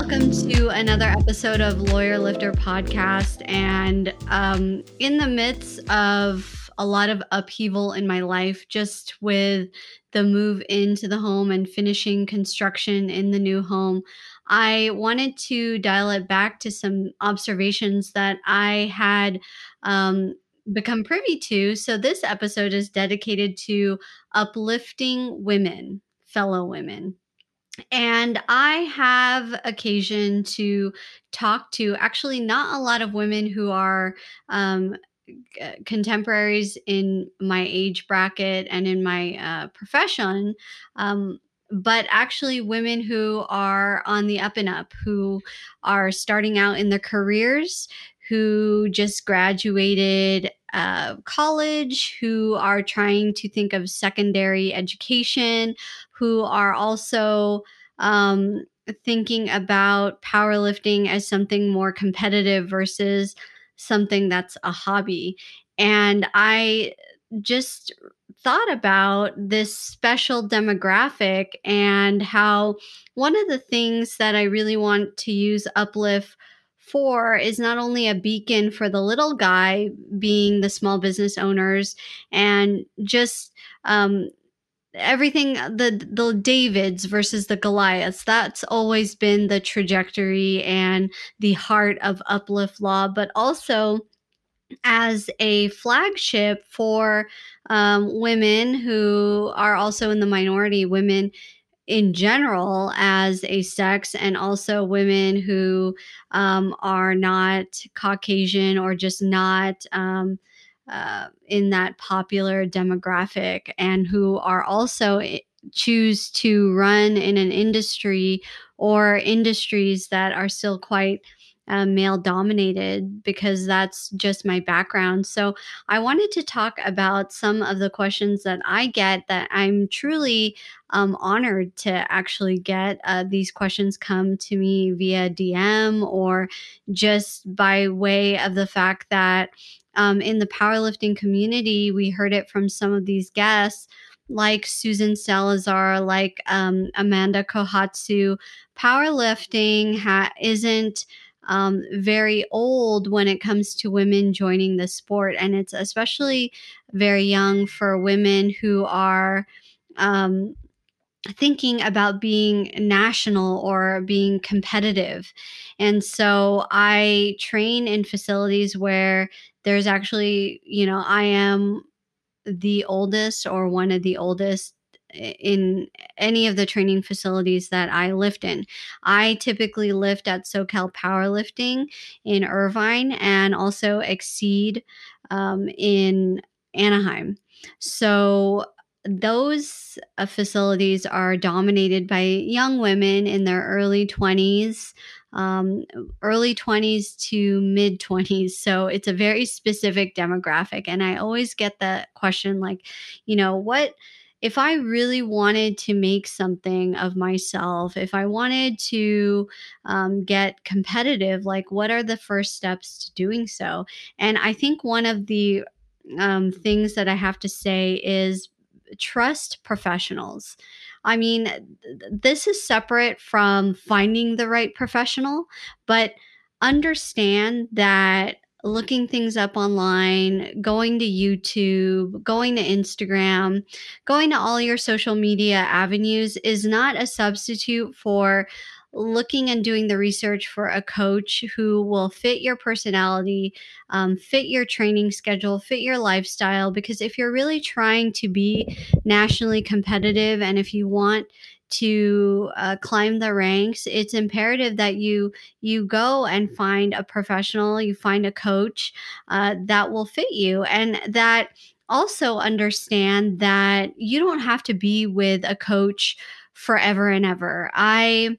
welcome to another episode of Lawyer Lifter podcast. And um, in the midst of a lot of upheaval in my life, just with the move into the home and finishing construction in the new home, I wanted to dial it back to some observations that I had um, become privy to. So, this episode is dedicated to uplifting women, fellow women. And I have occasion to talk to actually not a lot of women who are um, contemporaries in my age bracket and in my uh, profession. Um, but actually, women who are on the up and up, who are starting out in their careers, who just graduated uh, college, who are trying to think of secondary education, who are also um, thinking about powerlifting as something more competitive versus something that's a hobby. And I just thought about this special demographic and how one of the things that I really want to use Uplift for is not only a beacon for the little guy being the small business owners and just um, everything the the Davids versus the Goliaths that's always been the trajectory and the heart of uplift law but also as a flagship for um, women who are also in the minority women in general as a sex and also women who um, are not caucasian or just not um, uh, in that popular demographic and who are also eh, choose to run in an industry or industries that are still quite uh, male dominated because that's just my background. So I wanted to talk about some of the questions that I get that I'm truly um, honored to actually get. Uh, these questions come to me via DM or just by way of the fact that um, in the powerlifting community, we heard it from some of these guests like Susan Salazar, like um, Amanda Kohatsu. Powerlifting ha- isn't um, very old when it comes to women joining the sport, and it's especially very young for women who are um, thinking about being national or being competitive. And so I train in facilities where there's actually, you know, I am the oldest or one of the oldest in any of the training facilities that I lift in. I typically lift at SoCal Powerlifting in Irvine and also Exceed um, in Anaheim. So those uh, facilities are dominated by young women in their early 20s um, early 20s to mid 20s. So it's a very specific demographic. And I always get that question like, you know, what if I really wanted to make something of myself, if I wanted to um, get competitive, like what are the first steps to doing so? And I think one of the um, things that I have to say is trust professionals. I mean, this is separate from finding the right professional, but understand that looking things up online, going to YouTube, going to Instagram, going to all your social media avenues is not a substitute for looking and doing the research for a coach who will fit your personality, um, fit your training schedule, fit your lifestyle. Because if you're really trying to be nationally competitive and if you want to uh, climb the ranks it's imperative that you you go and find a professional you find a coach uh, that will fit you and that also understand that you don't have to be with a coach forever and ever i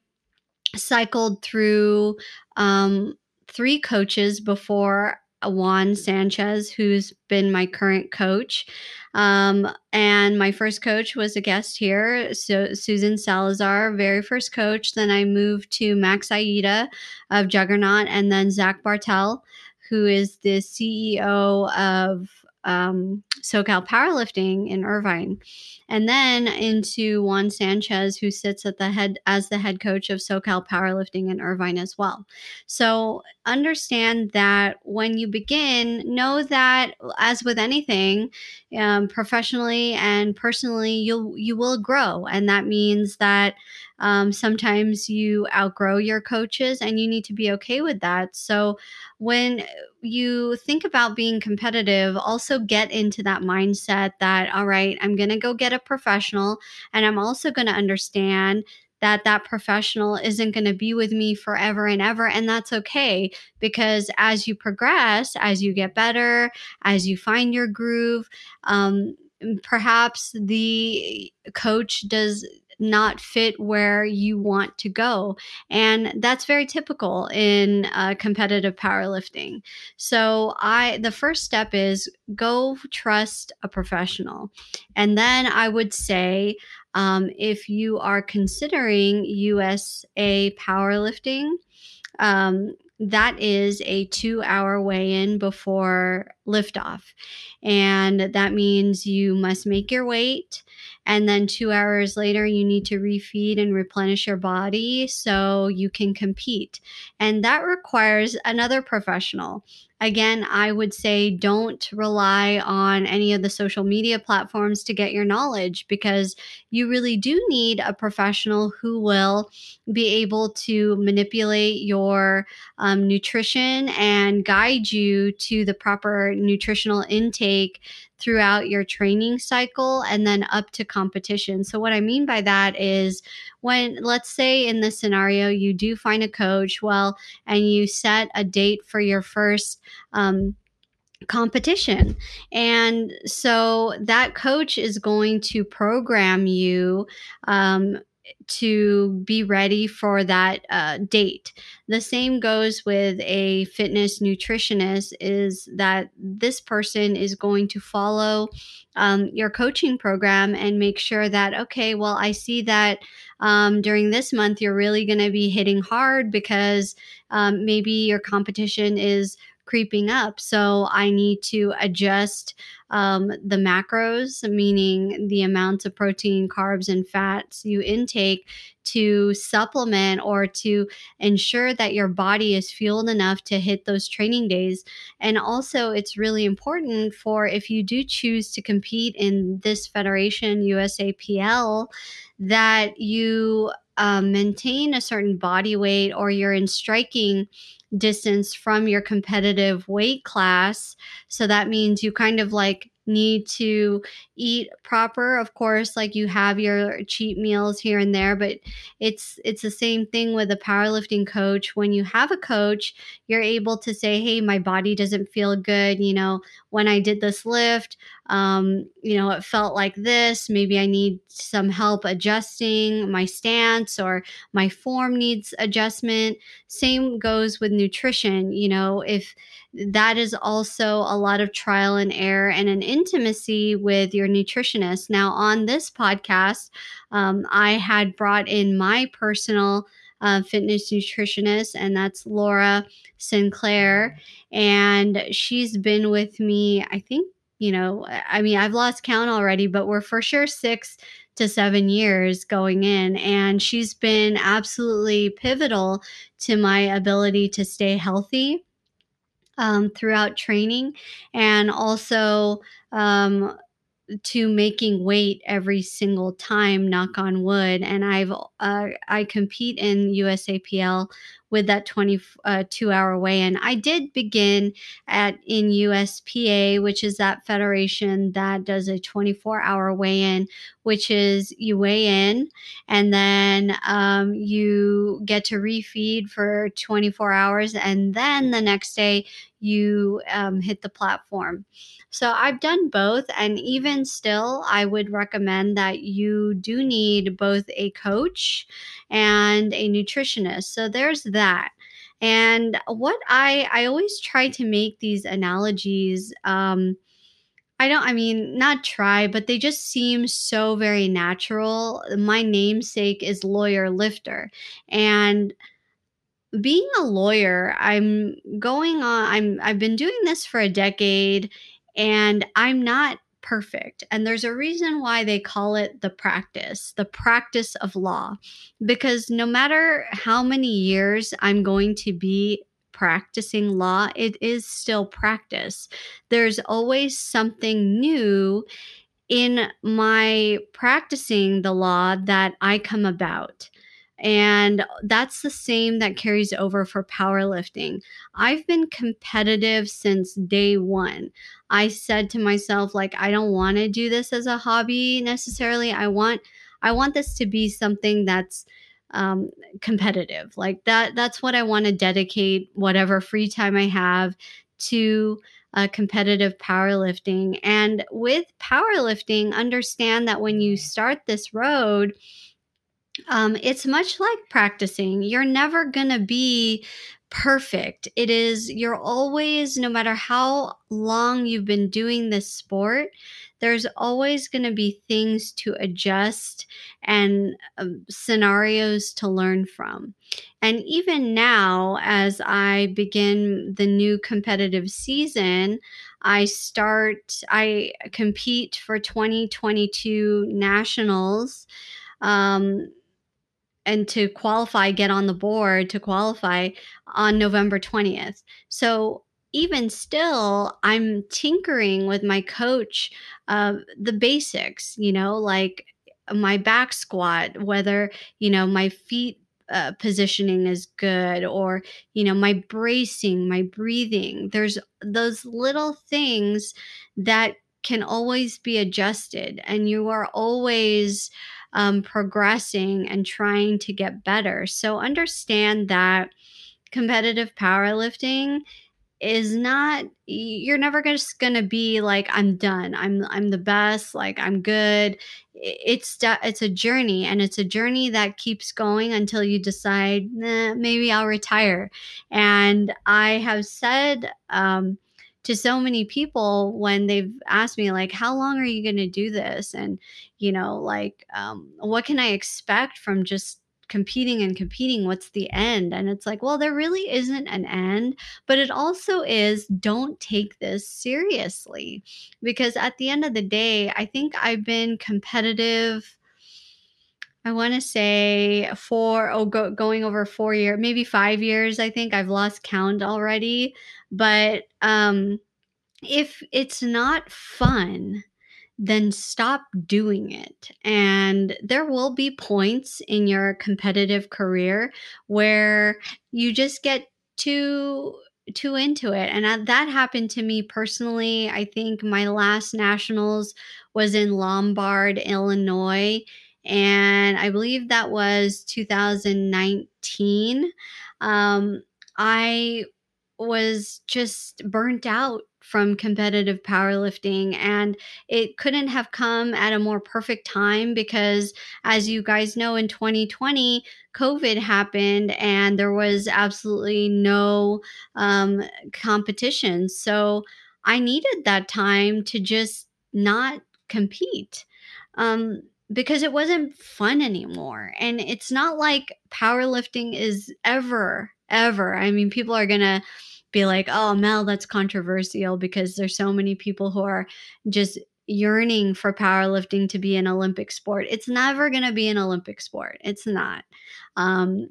cycled through um, three coaches before Juan Sanchez, who's been my current coach. Um, and my first coach was a guest here, so Susan Salazar, very first coach. Then I moved to Max Aita of Juggernaut, and then Zach Bartel, who is the CEO of um, SoCal Powerlifting in Irvine, and then into Juan Sanchez, who sits at the head as the head coach of SoCal Powerlifting in Irvine as well. So understand that when you begin, know that as with anything, um, professionally and personally, you'll you will grow, and that means that um, sometimes you outgrow your coaches, and you need to be okay with that. So when you think about being competitive, also get into that mindset that, all right, I'm going to go get a professional and I'm also going to understand that that professional isn't going to be with me forever and ever and that's okay because as you progress as you get better as you find your groove um, perhaps the coach does not fit where you want to go. And that's very typical in uh, competitive powerlifting. So I the first step is go trust a professional. And then I would say um, if you are considering USA powerlifting, um, that is a two hour weigh in before liftoff. And that means you must make your weight. And then two hours later, you need to refeed and replenish your body so you can compete. And that requires another professional again, I would say don't rely on any of the social media platforms to get your knowledge because you really do need a professional who will be able to manipulate your um, nutrition and guide you to the proper nutritional intake throughout your training cycle and then up to competition. So, what I mean by that is when, let's say, in this scenario, you do find a coach, well, and you set a date for your first. Um, competition. And so that coach is going to program you um, to be ready for that uh, date. The same goes with a fitness nutritionist, is that this person is going to follow um, your coaching program and make sure that, okay, well, I see that um, during this month you're really going to be hitting hard because um, maybe your competition is creeping up. So I need to adjust um, the macros, meaning the amounts of protein, carbs, and fats you intake to supplement or to ensure that your body is fueled enough to hit those training days. And also, it's really important for if you do choose to compete in this federation, USAPL, that you um, maintain a certain body weight or you're in striking distance from your competitive weight class. So that means you kind of like need to eat proper of course like you have your cheat meals here and there but it's it's the same thing with a powerlifting coach. When you have a coach you're able to say hey my body doesn't feel good you know when i did this lift um, you know it felt like this maybe i need some help adjusting my stance or my form needs adjustment. Same goes with nutrition you know if that is also a lot of trial and error and an intimacy with your nutritionist. Now, on this podcast, um, I had brought in my personal uh, fitness nutritionist, and that's Laura Sinclair. And she's been with me, I think, you know, I mean, I've lost count already, but we're for sure six to seven years going in. And she's been absolutely pivotal to my ability to stay healthy um, throughout training and also um, to making weight every single time knock on wood. And i've uh, i compete in usapl with that 22 uh, hour weigh in. I did begin at in USPA, which is that federation that does a 24 hour weigh in, which is you weigh in and then um, you get to refeed for 24 hours, and then the next day you um, hit the platform. So I've done both, and even still, I would recommend that you do need both a coach and a nutritionist. So there's that. And what I I always try to make these analogies um I don't I mean not try but they just seem so very natural. My namesake is lawyer lifter and being a lawyer, I'm going on I'm I've been doing this for a decade And I'm not perfect. And there's a reason why they call it the practice, the practice of law. Because no matter how many years I'm going to be practicing law, it is still practice. There's always something new in my practicing the law that I come about. And that's the same that carries over for powerlifting. I've been competitive since day one. I said to myself, like, I don't want to do this as a hobby necessarily. I want, I want this to be something that's um, competitive. Like that, that's what I want to dedicate whatever free time I have to uh, competitive powerlifting. And with powerlifting, understand that when you start this road, um, it's much like practicing. You're never going to be perfect. It is, you're always, no matter how long you've been doing this sport, there's always going to be things to adjust and um, scenarios to learn from. And even now, as I begin the new competitive season, I start, I compete for 2022 nationals. Um, and to qualify, get on the board to qualify on November 20th. So even still, I'm tinkering with my coach, uh, the basics, you know, like my back squat, whether, you know, my feet uh, positioning is good or you know my bracing my breathing there's those little things that can always be adjusted and you are always um, progressing and trying to get better so understand that competitive powerlifting is not you're never just going to be like I'm done. I'm I'm the best, like I'm good. It's it's a journey and it's a journey that keeps going until you decide maybe I'll retire. And I have said um to so many people when they've asked me like how long are you going to do this? And you know like um, what can i expect from just competing and competing? What's the end? And it's like well there really isn't an end but it also is don't take this seriously. Because at the end of the day i think i've been competitive I want to say four, oh, go, going over four years, maybe five years. I think I've lost count already. But um, if it's not fun, then stop doing it. And there will be points in your competitive career where you just get too too into it and that happened to me personally i think my last nationals was in lombard illinois and i believe that was 2019 um, i was just burnt out from competitive powerlifting. And it couldn't have come at a more perfect time because, as you guys know, in 2020, COVID happened and there was absolutely no um, competition. So I needed that time to just not compete. Um, because it wasn't fun anymore. And it's not like powerlifting is ever, ever. I mean, people are going to be like, oh, Mel, that's controversial because there's so many people who are just yearning for powerlifting to be an Olympic sport. It's never going to be an Olympic sport. It's not. Um,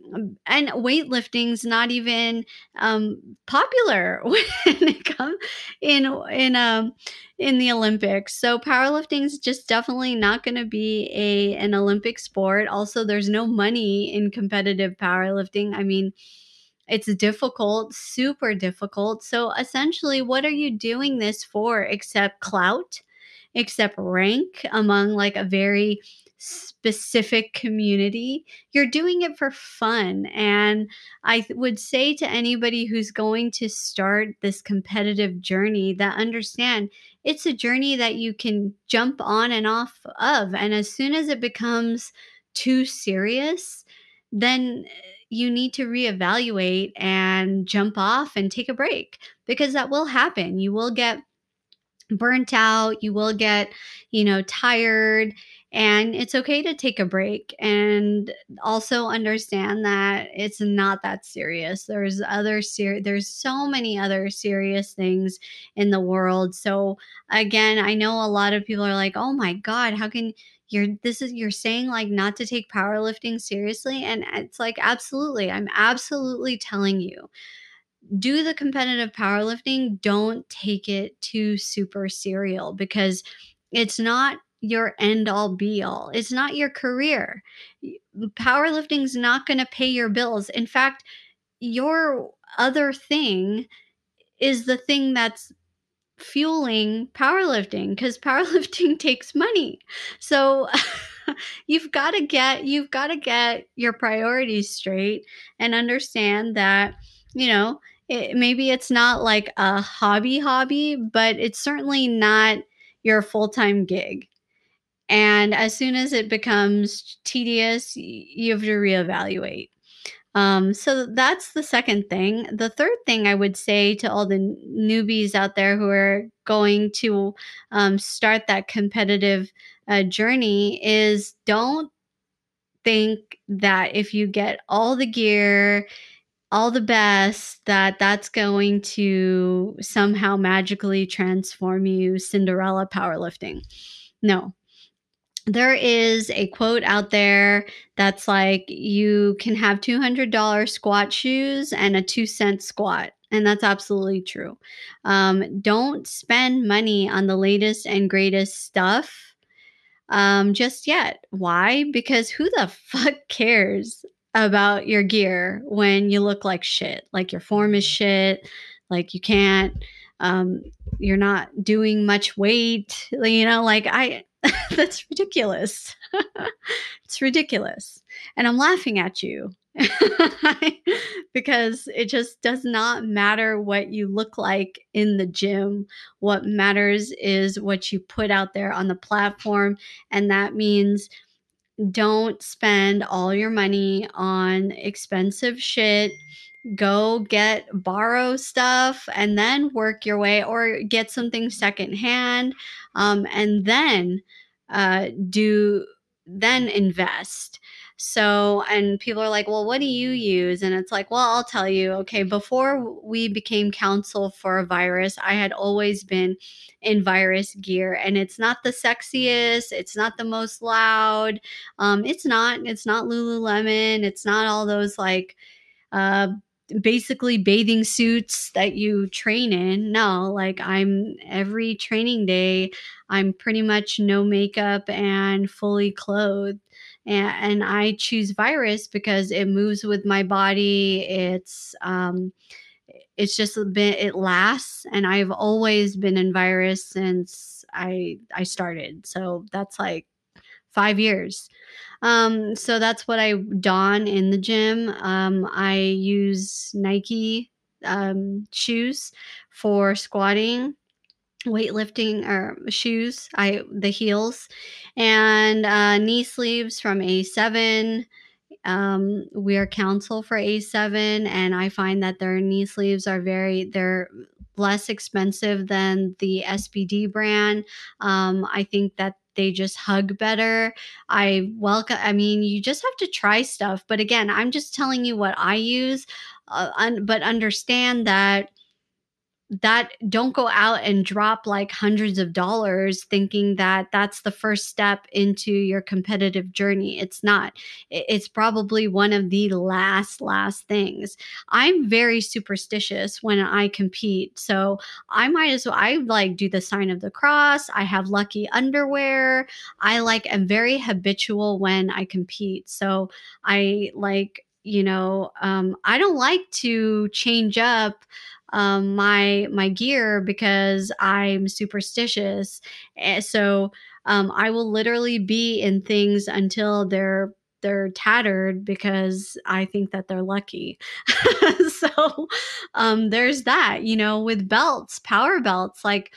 and weightlifting's not even um, popular when it comes in in um in the Olympics. So powerlifting's just definitely not going to be a an Olympic sport. Also, there's no money in competitive powerlifting. I mean, it's difficult, super difficult. So essentially, what are you doing this for except clout, except rank among like a very specific community? You're doing it for fun. And I would say to anybody who's going to start this competitive journey that understand it's a journey that you can jump on and off of. And as soon as it becomes too serious, then eh, you need to reevaluate and jump off and take a break because that will happen. You will get burnt out, you will get, you know, tired and it's okay to take a break and also understand that it's not that serious. There's other ser- there's so many other serious things in the world. So again i know a lot of people are like oh my god how can you're this is you're saying like not to take powerlifting seriously? And it's like absolutely i'm absolutely telling you do the competitive powerlifting don't take it too super serial because it's not your end all be all. It's not your career. Powerlifting is not going to pay your bills. In fact, your other thing is the thing that's fueling powerlifting because powerlifting takes money. So you've got to get you've got to get your priorities straight and understand that, you know, it, maybe it's not like a hobby hobby, but it's certainly not your full-time gig and as soon as it becomes tedious, you have to reevaluate. Um, so that's the second thing. The third thing I would say to all the newbies out there who are going to um, start that competitive uh, journey is don't think that if you get all the gear, all the best, that that's going to somehow magically transform you Cinderella powerlifting. No, there is a quote out there that's like you can have $200 squat shoes and a 2 cent squat and that's absolutely true. Um, don't spend money on the latest and greatest stuff um, just yet. Why? Because who the fuck cares about your gear when you look like shit like your form is shit like you can't um, you're not doing much weight you know like i That's ridiculous. it's ridiculous. And I'm laughing at you because it just does not matter what you look like in the gym. What matters is what you put out there on the platform. And that means don't spend all your money on expensive shit. Go get borrow stuff and then work your way or get something secondhand um, and then uh, do then invest so and people are like well what do you use and it's like well i'll tell you okay before we became counsel for a virus i had always been in virus gear and it's not the sexiest it's not the most loud um, it's not it's not lululemon it's not all those like uh, basically bathing suits that you train in. No, like I'm every training day, I'm pretty much no makeup and fully clothed. And, and I choose virus because it moves with my body. It's, um, it's just a bit, it lasts. And I've always been in virus since I, I started. So that's like five years. Um, so that's what I don in the gym. Um, I use Nike um, shoes for squatting weightlifting or shoes i the heels and uh, knee sleeves from a7 um, we are counsel for a7 and i find that their knee sleeves are very they're less expensive than the sbd brand um, i think that they just hug better. I welcome, I mean, you just have to try stuff. But again, I'm just telling you what I use. Uh, un- but understand that that don't go out and drop like hundreds of dollars thinking that that's the first step into your competitive journey. It's not. It's probably one of the last last things. I'm very superstitious when i compete so i might as well i like do the sign of the cross. I have lucky underwear. I like am very habitual when i compete so i like you know um, i don't like to change up um, my my gear because I'm superstitious. And so um, I will literally be in things until they're they're tattered because I think that they're lucky. so um, there's that. You know, with belts, power belts, like.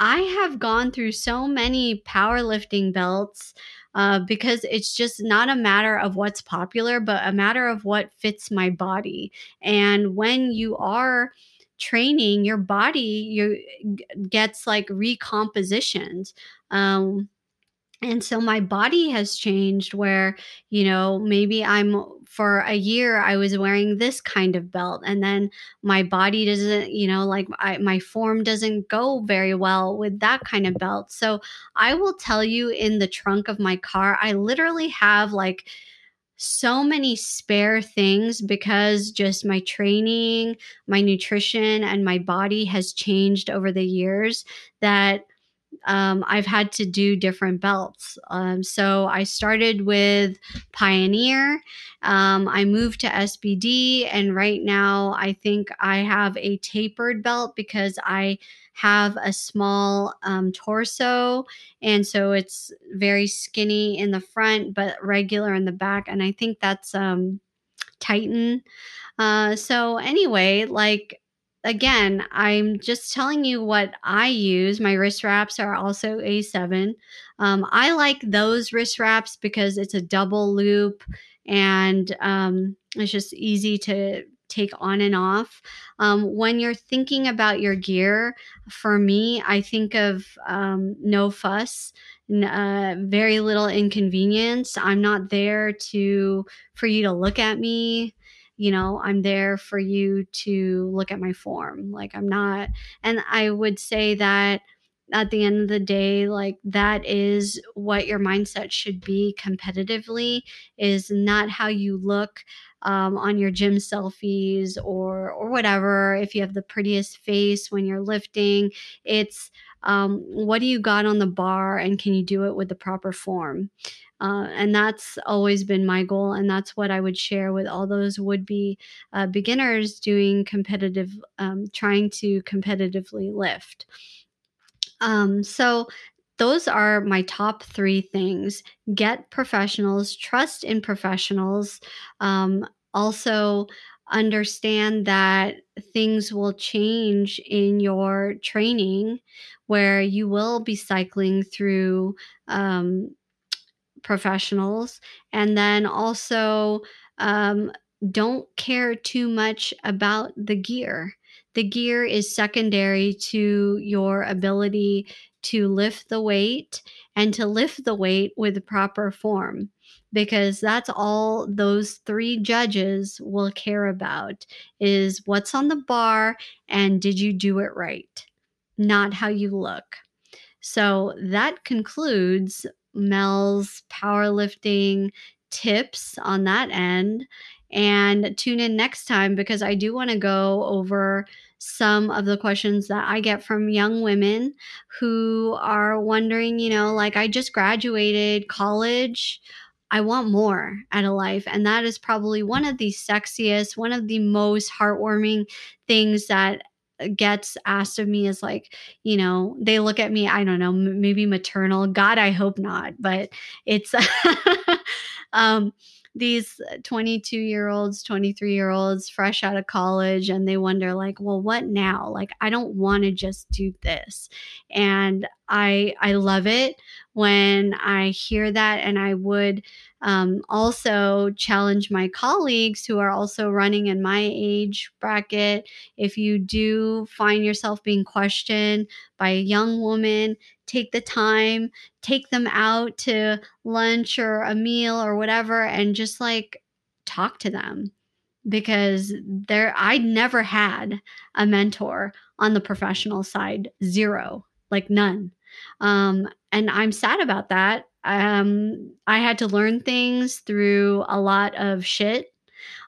I have gone through so many powerlifting belts uh, because it's just not a matter of what's popular, but a matter of what fits my body. And when you are training, your body you gets like recompositioned. Um, and so my body has changed where you know maybe i'm for a year i was wearing this kind of belt and then my body doesn't you know like I, my form doesn't go very well with that kind of belt. So i will tell you in the trunk of my car i literally have like so many spare things because just my training, my nutrition, and my body has changed over the years that um, I've had to do different belts. Um, so I started with Pioneer. Um, I moved to SBD, and right now I think I have a tapered belt because I have a small um, torso. And so it's very skinny in the front, but regular in the back. And I think that's um, Titan. Uh, so, anyway, like again, I'm just telling you what I use. My wrist wraps are also A7. Um, I like those wrist wraps because it's a double loop and um, it's just easy to take on and off. Um, when you're thinking about your gear, for me, I think of um, no fuss. Uh, very little inconvenience. I'm not there to for you to look at me you know i'm there for you to look at my form like i'm not and i would say that at the end of the day like that is what your mindset should be competitively is not how you look um, on your gym selfies or or whatever if you have the prettiest face when you're lifting it's um, what do you got on the bar and can you do it with the proper form uh, and that's always been my goal. And that's what I would share with all those would be uh, beginners doing competitive, um, trying to competitively lift. Um, so, those are my top three things get professionals, trust in professionals. Um, also, understand that things will change in your training where you will be cycling through um, professionals. And then also, um, don't care too much about the gear. The gear is secondary to your ability to lift the weight and to lift the weight with proper form because that's all those three judges will care about is what's on the bar and did you do it right not how you look so that concludes Mel's powerlifting tips on that end. And tune in next time because I do want to go over some of the questions that I get from young women who are wondering, you know, like I just graduated college. I want more out of life. And that is probably one of the sexiest, one of the most heartwarming things that gets asked of me is like, you know, they look at me, I don't know, m- maybe maternal. God, I hope not, but it's um these uh, 22 year olds 23 year olds fresh out of college and they wonder like well what now? Like i don't want to just do this. And i i love it when i hear that and i would um, also challenge my colleagues who are also running in my age bracket. If you do find yourself being questioned by a young woman, take the time, take them out to lunch or a meal or whatever, and just like talk to them because there I never had a mentor on the professional side, zero, like none. Um, and I'm sad about that um, I had to learn things through a lot of shit.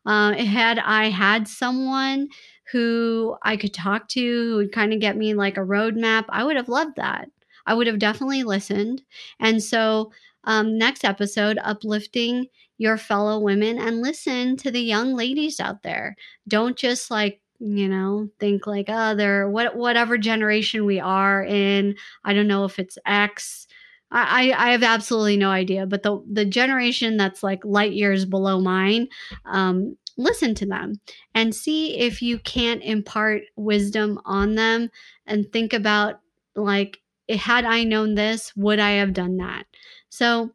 Uh, had I had someone who I could talk to who would kind of get me like a roadmap, I would have loved that. I would have definitely listened. And so, um, next episode, uplifting your fellow women and listen to the young ladies out there. Don't just like you know think like oh they're what whatever generation we are in i don't know if it's x I, I have absolutely no idea, but the the generation that's like light years below mine, um, listen to them and see if you can't impart wisdom on them and think about like had I known this, would I have done that? So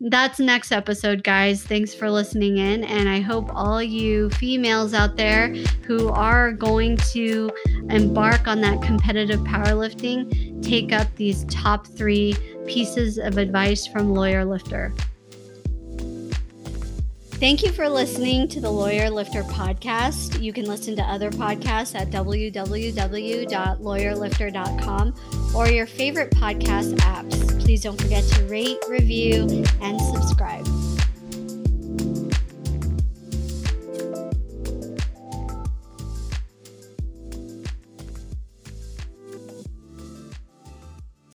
that's next episode, guys. Thanks for listening in. And I hope all you females out there who are going to embark on that competitive powerlifting take up these top three pieces of advice from Lawyer Lifter. Thank you for listening to the Lawyer Lifter podcast. You can listen to other podcasts at www.lawyerlifter.com or your favorite podcast apps. Please don't forget to rate, review, and subscribe.